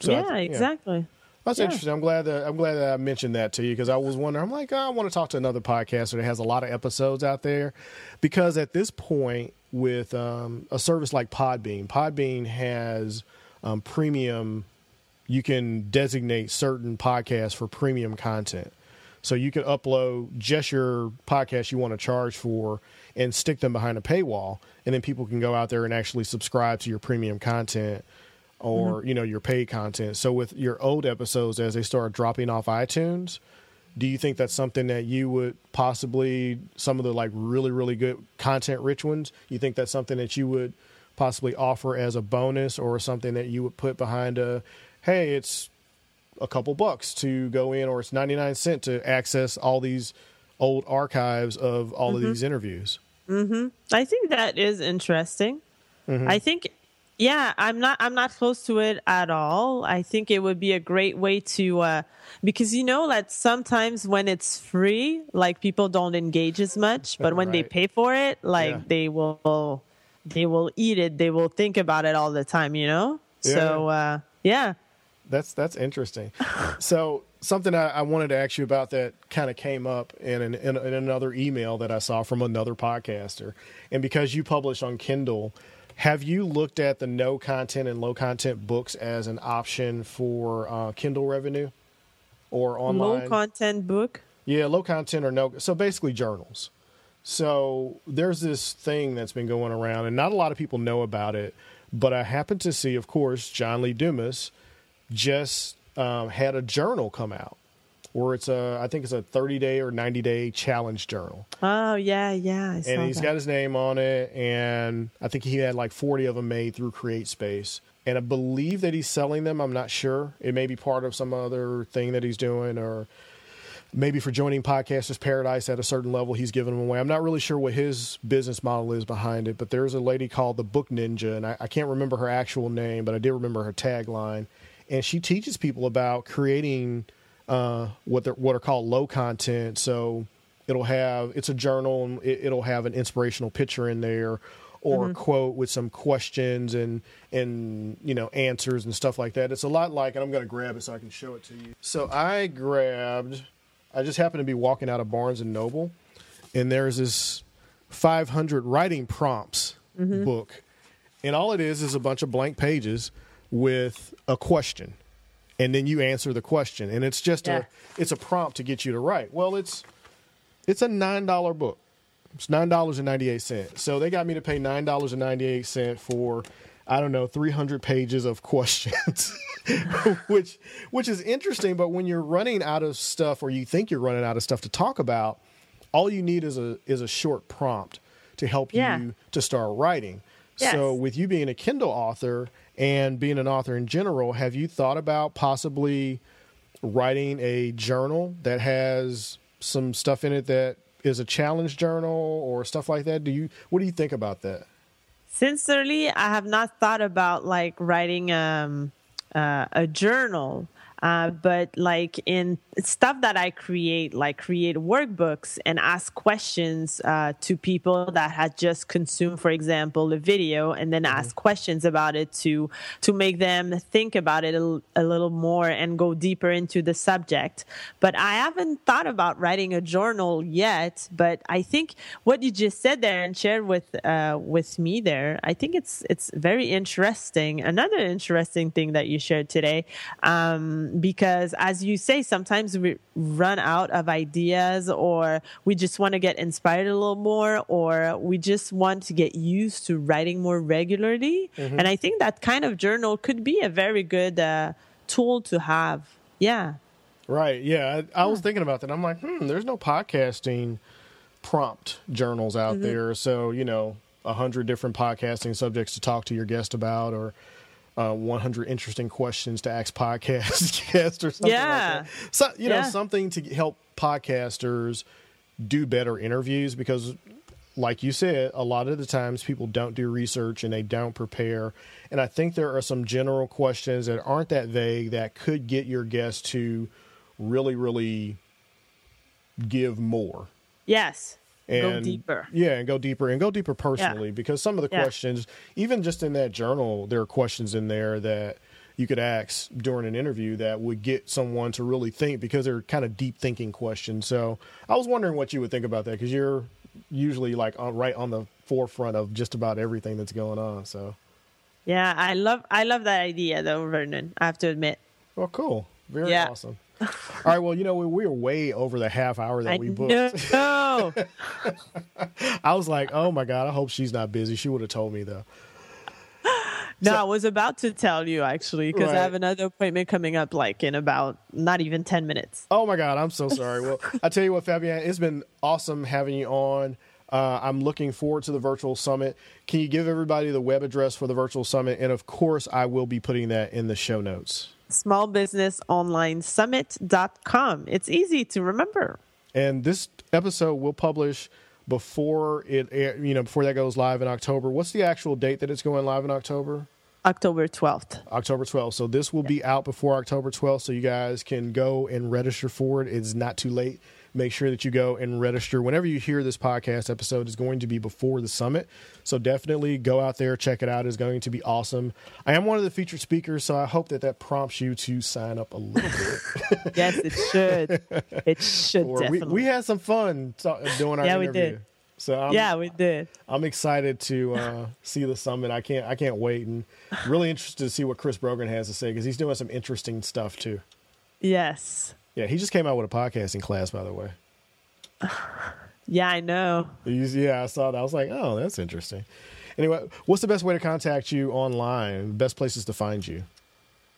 so yeah th- exactly yeah. That's yeah. interesting. I'm glad that I'm glad that I mentioned that to you because I was wondering. I'm like, oh, I want to talk to another podcaster that has a lot of episodes out there, because at this point, with um, a service like Podbean, Podbean has um, premium. You can designate certain podcasts for premium content. So you can upload just your podcast you want to charge for and stick them behind a paywall, and then people can go out there and actually subscribe to your premium content or Mm-hmm. you know your paid content. So with your old episodes as they start dropping off iTunes, do you think that's something that you would possibly some of the like really really good content rich ones? You think that's something that you would possibly offer as a bonus or something that you would put behind a hey, it's a couple bucks to go in or it's 99 cent to access all these old archives of all of these interviews. I think that is interesting. I think yeah, I'm not I'm not close to it at all. I think it would be a great way to uh because you know that sometimes when it's free, like people don't engage as much, <laughs> but when they pay for it, like Yeah. they will they will eat it, they will think about it all the time, you know? So uh yeah. That's that's interesting. so something I, I wanted to ask you about that kind of came up in, an, in in another email that I saw from another podcaster, and because you publish on Kindle, have you looked at the no content and low content books as an option for uh, Kindle revenue or online? Low content book. Yeah, low content or no. So basically, journals. So there's this thing that's been going around, and not a lot of people know about it. But I happened to see, of course, John Lee Dumas just um, had a journal come out where it's a, I think it's a 30 day or 90 day challenge journal. Oh yeah, yeah. I And he's that. got his name on it, and I think he had like 40 of them made through CreateSpace. And I believe that he's selling them. I'm not sure. It may be part of some other thing that he's doing, or maybe for joining Podcasters Paradise at a certain level, he's giving them away. I'm not really sure what his business model is behind it, but there's a lady called the Book Ninja, and I, I can't remember her actual name, but I did remember her tagline. And she teaches people about creating uh, what they're, what are called low content. So it'll have it's a journal, and it, it'll have an inspirational picture in there. Or a quote with some questions and and you know answers and stuff like that. It's a lot like, and I'm going to grab it so I can show it to you. So I grabbed I just happened to be walking out of Barnes and Noble, and there's this 500 writing prompts book, and all it is is a bunch of blank pages with a question, and then you answer the question, and it's just Yeah. a it's a prompt to get you to write. Well, it's it's a nine dollar book. It's nine dollars and ninety eight cents. So they got me to pay nine dollars and ninety eight cent for I don't know three hundred pages of <laughs> questions, which which is interesting. But when you're running out of stuff, or you think you're running out of stuff to talk about, all you need is a is a short prompt to help Yeah. you to start writing. Yes. So with you being a Kindle author and being an author in general, have you thought about possibly writing a journal that has some stuff in it that is a challenge journal or stuff like that? Do you what do you think about that? Sincerely, I have not thought about like writing um, uh, a journal. Uh, but like in stuff that I create, like create workbooks and ask questions uh, to people that had just consumed, for example, a video, and then ask questions about it to to make them think about it a, a little more and go deeper into the subject. But I haven't thought about writing a journal yet. But I think what you just said there and shared with uh, with me there, I think it's it's very interesting. Another interesting thing that you shared today. Um, because as you say, sometimes we run out of ideas or we just want to get inspired a little more or we just want to get used to writing more regularly. And I think that kind of journal could be a very good uh, tool to have. Yeah. Right. Yeah. I, I was thinking about that. I'm like, hmm, there's no podcasting prompt journals out there. So, you know, a hundred different podcasting subjects to talk to your guest about or uh, 100 interesting questions to ask podcast <laughs> guests or something Yeah. like that. So, you know, Yeah. something to help podcasters do better interviews because like you said, a lot of the times people don't do research and they don't prepare. And I think there are some general questions that aren't that vague that could get your guest to really, really give more. Yes. Go And deeper. Yeah, and go deeper and go deeper personally because some of the Yeah. questions, even just in that journal, there are questions in there that you could ask during an interview that would get someone to really think because they're kind of deep thinking questions. So I was wondering what you would think about that because you're usually like on, right on the forefront of just about everything that's going on. So, Yeah, I love I love that idea though, Vernon. I have to admit. well, cool. Very Yeah. awesome. All right. Well, you know, we, we are way over the half hour that I we booked. know. <laughs> I was like, oh my God, I hope she's not busy. She would have told me though. no, I was about to tell you actually because Right. I have another appointment coming up like in about not even 10 minutes. Oh my God, I'm so sorry. Well, I tell you what, Fabienne, it's been awesome having you on. Uh, I'm looking forward to the virtual summit. Can you give everybody the web address for the virtual summit? And of course, I will be putting that in the show notes. Smallbusinessonlinesummit.com. It's easy to remember. And this episode will publish before it, you know, before that goes live in October. What's the actual date that it's going live in October? October 12th. October 12th. So this will be out before October 12th, so you guys can go and register for it. It's not too late. Make sure that you go and register. Whenever you hear this podcast episode, is going to be before the summit. So definitely go out there, check it out. It's going to be awesome. I am one of the featured speakers, so I hope that that prompts you to sign up a little bit. <laughs> Yes, it should. it should we, definitely. we had some fun doing our Yeah, we did. So I'm, yeah, we did. I'm excited to uh, <laughs> see the summit. I can't I can't wait, and really interested to see what Chris Brogan has to say because he's doing some interesting stuff too. Yes. Yeah, he just came out with a podcasting class, by the way. <laughs> Yeah, I know. He's, yeah, I saw that. I was like, oh, that's interesting. Anyway, what's the best way to contact you online? Best places to find you?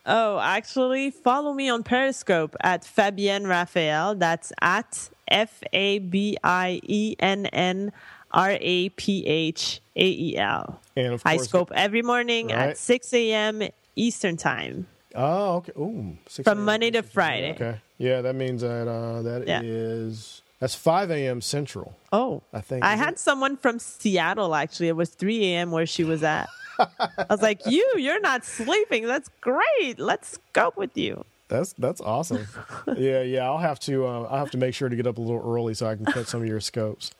Oh, actually, follow me on Periscope at Fabienne Raphael. That's at F A B I E N N R A P H A E L. And of course, I scope every morning Right. at 6 a.m. Eastern Time. Oh, okay. Ooh, 6 From Monday to Friday. Okay. Yeah, that means that uh, that Yeah. is- that's 5 a.m. Central. Oh, I think, I had it? someone from Seattle actually. It was 3 a.m. where she was at. I was like, "You, you're not sleeping. That's great. Let's go with you." That's that's awesome. <laughs> yeah, yeah. I'll have to uh, I'll have to make sure to get up a little early so I can catch some of your scopes.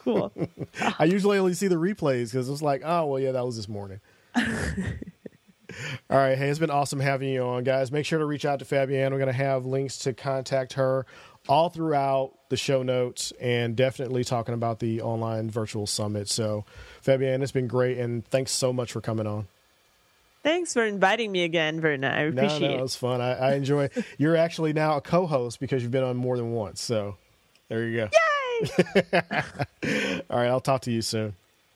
Cool. <laughs> I usually only see the replays because it's like, oh well, yeah, that was this morning. <laughs> All right, hey, it's been awesome having you on, guys. Make sure to reach out to Fabienne. We're going to have links to contact her all throughout the show notes, and definitely talking about the online virtual summit. So, Fabienne, it's been great, and thanks so much for coming on. Thanks for inviting me again, Verna. I No, appreciate no, it. was fun. I, I enjoy. <laughs> You're actually now a co-host because you've been on more than once. So, there you go. Yay! <laughs> All right, I'll talk to you soon.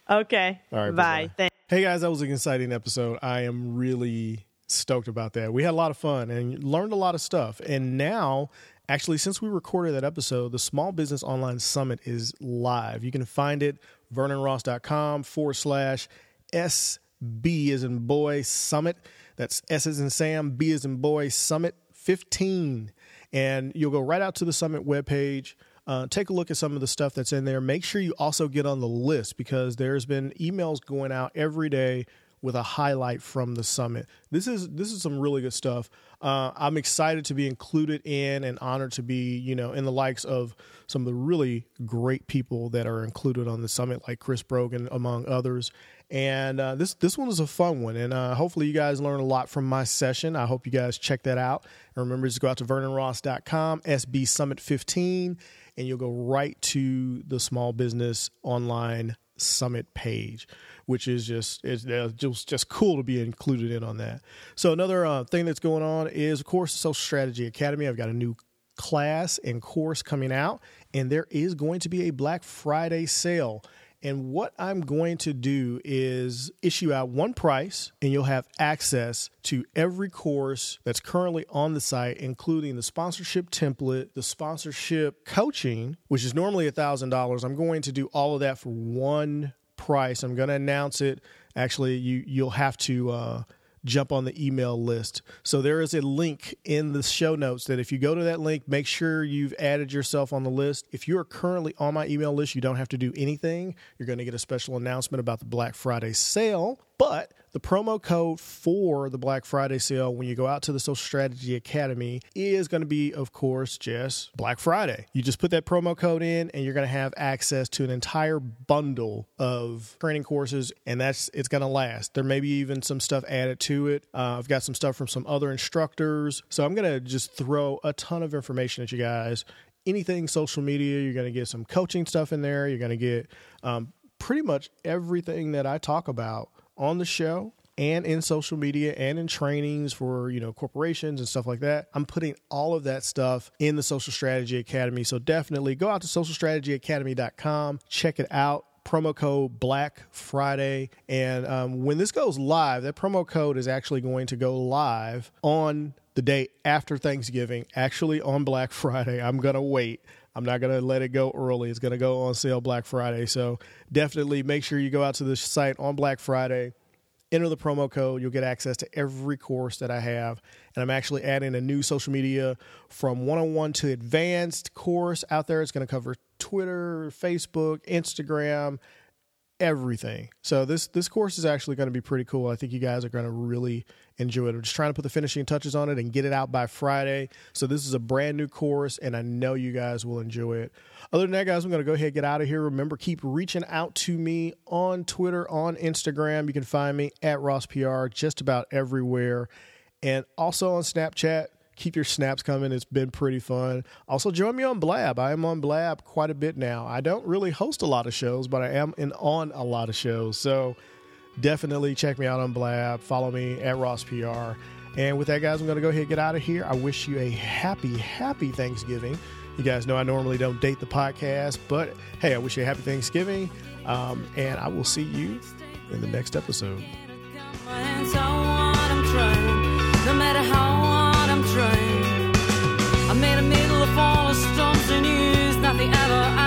Okay. All right, Bye. bye-bye. Thanks. Hey guys, that was an exciting episode. I am really stoked about that. We had a lot of fun and learned a lot of stuff. And now, actually, since we recorded that episode, the Small Business Online Summit is live. You can find it vernonross.com forward slash SB as in boy summit. That's S as in Sam, B as in boy summit 15. And you'll go right out to the summit webpage. Uh, take a look at some of the stuff that's in there. Make sure you also get on the list because there's been emails going out every day with a highlight from the summit. This is this is some really good stuff. Uh, I'm excited to be included in and honored to be you know in the likes of some of the really great people that are included on the summit, like Chris Brogan among others. And uh, this this one is a fun one, and uh, hopefully you guys learn a lot from my session. I hope you guys check that out. And remember, just go out to vernonross.com, SB Summit 15, and you'll go right to the Small Business Online Summit page, which is just it's uh, just just cool to be included in on that. So another uh, thing that's going on is, of course, Social Strategy Academy. I've got a new class and course coming out, and there is going to be a Black Friday sale. And what I'm going to do is issue out one price, and you'll have access to every course that's currently on the site, including the sponsorship template, the sponsorship coaching, which is normally $1,000. I'm going to do all of that for one price. I'm going to announce it. Actually, you you'll have to uh, jump on the email list. So there is a link in the show notes that if you go to that link, make sure you've added yourself on the list. If you are currently on my email list, you don't have to do anything. You're going to get a special announcement about the Black Friday sale, but the promo code for the Black Friday sale when you go out to the Social Strategy Academy is going to be, of course, just Black Friday. You just put that promo code in and you're going to have access to an entire bundle of training courses, and that's it's going to last. There may be even some stuff added to it. Uh, I've got some stuff from some other instructors. So I'm going to just throw a ton of information at you guys. Anything social media, you're going to get some coaching stuff in there. You're going to get um, pretty much everything that I talk about on the show and in social media and in trainings for, you know, corporations and stuff like that. I'm putting all of that stuff in the Social Strategy Academy. So definitely go out to socialstrategyacademy.com, check it out promo code Black Friday. And um, when this goes live, that promo code is actually going to go live on the day after Thanksgiving, actually on Black <laughs> Friday. I'm going to wait. I'm not going to let it go early. It's going to go on sale Black Friday. So definitely make sure you go out to the site on Black Friday. Enter the promo code. You'll get access to every course that I have. And I'm actually adding a new social media from 101 to advanced course out there. It's going to cover Twitter, Facebook, Instagram, everything. So this this course is actually going to be pretty cool. I think you guys are going to really enjoy it. I'm just trying to put the finishing touches on it and get it out by Friday. So this is a brand new course, and I know you guys will enjoy it. Other than that, guys, I'm going to go ahead and get out of here. Remember, keep reaching out to me on Twitter, on Instagram. You can find me at Ross PR just about everywhere, and also on Snapchat keep your snaps coming. It's been pretty fun. Also, join me on Blab. I am on Blab quite a bit now. I don't really host a lot of shows, but I am in on a lot of shows. So definitely check me out on Blab. Follow me at Ross PR. And with that, guys, I'm going to go ahead and get out of here. I wish you a happy, happy Thanksgiving. You guys know I normally don't date the podcast, but hey, I wish you a happy Thanksgiving. Um, and I will see you in the next episode. Middle of storms and years, nothing ever